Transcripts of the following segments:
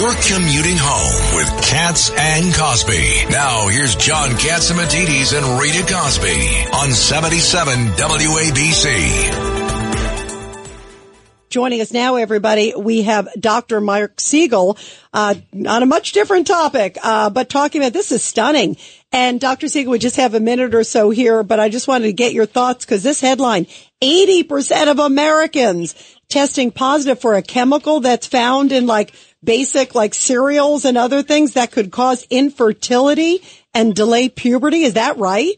You're commuting home with Cats and Cosby. Now here's John Catsimatidis and Rita Cosby on 77 WABC. Joining us now, everybody, we have Dr. Marc Siegel uh, on a much different topic, uh, but talking about this is stunning. And Dr. Siegel, we just have a minute or so here, but I just wanted to get your thoughts because this headline, 80% of Americans testing positive for a chemical that's found in like basic like cereals and other things that could cause infertility and delay puberty. Is that right?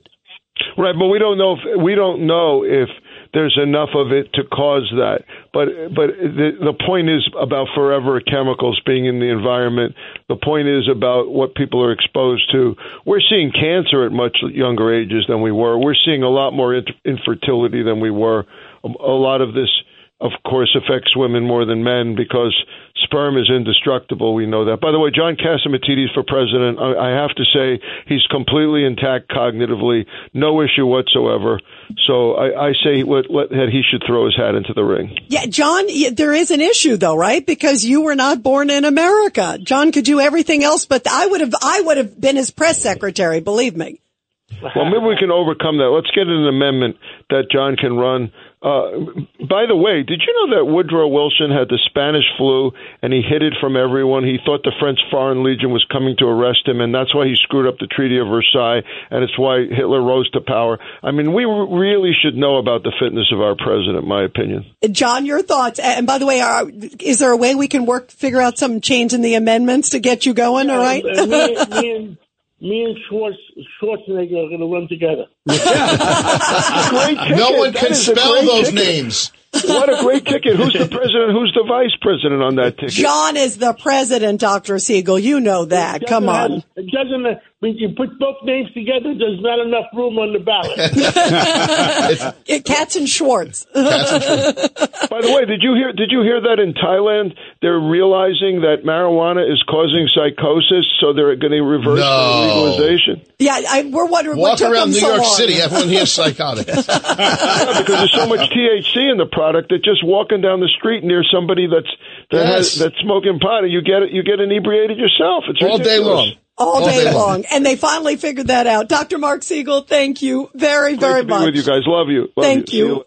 Right, but we don't know if we don't know if there's enough of it to cause that. But but the the point is about forever chemicals being in the environment. The point is about what people are exposed to. We're seeing cancer at much younger ages than we were. We're seeing a lot more infertility than we were. A, a lot of this of course, affects women more than men because sperm is indestructible. We know that. By the way, John Catsimatidis for president, I, I have to say he's completely intact cognitively, no issue whatsoever. So I, I say what, what, that he should throw his hat into the ring. Yeah, John, there is an issue though, right? Because you were not born in America. John could do everything else, but I would have, I would have been his press secretary. Believe me. Well, maybe we can overcome that. Let's get an amendment that John can run uh, by the way, did you know that Woodrow Wilson had the Spanish flu and he hid it from everyone? He thought the French Foreign Legion was coming to arrest him, and that's why he screwed up the Treaty of Versailles, and it's why Hitler rose to power. I mean, we really should know about the fitness of our president, my opinion. John, your thoughts? And by the way, are, is there a way we can work, figure out some change in the amendments to get you going? Yeah, all right. me, me and, me and Schwartz, Schwarzenegger are going to run together. no one can spell those ticket. names. What a great ticket. Who's the president? Who's the vice president on that ticket? John is the president, Dr. Siegel. You know that. Come on. Have, it doesn't, when you put both names together, there's not enough room on the ballot. Cats and Schwartz. Cats and Schwartz. By the way, did you hear? Did you hear that in Thailand they're realizing that marijuana is causing psychosis, so they're going to reverse no. legalization? Yeah, I, we're wondering. Walk what around New so York long? City, everyone here's psychotic. yeah, because there's so much THC in the product that just walking down the street near somebody that's that yes. has that's smoking pot, you get it, you get inebriated yourself. It's all ridiculous. day long all, day, long. And they finally figured that out. Dr. Marc Siegel, thank you very, very much. Be with you guys. Love you. Love thank you. you.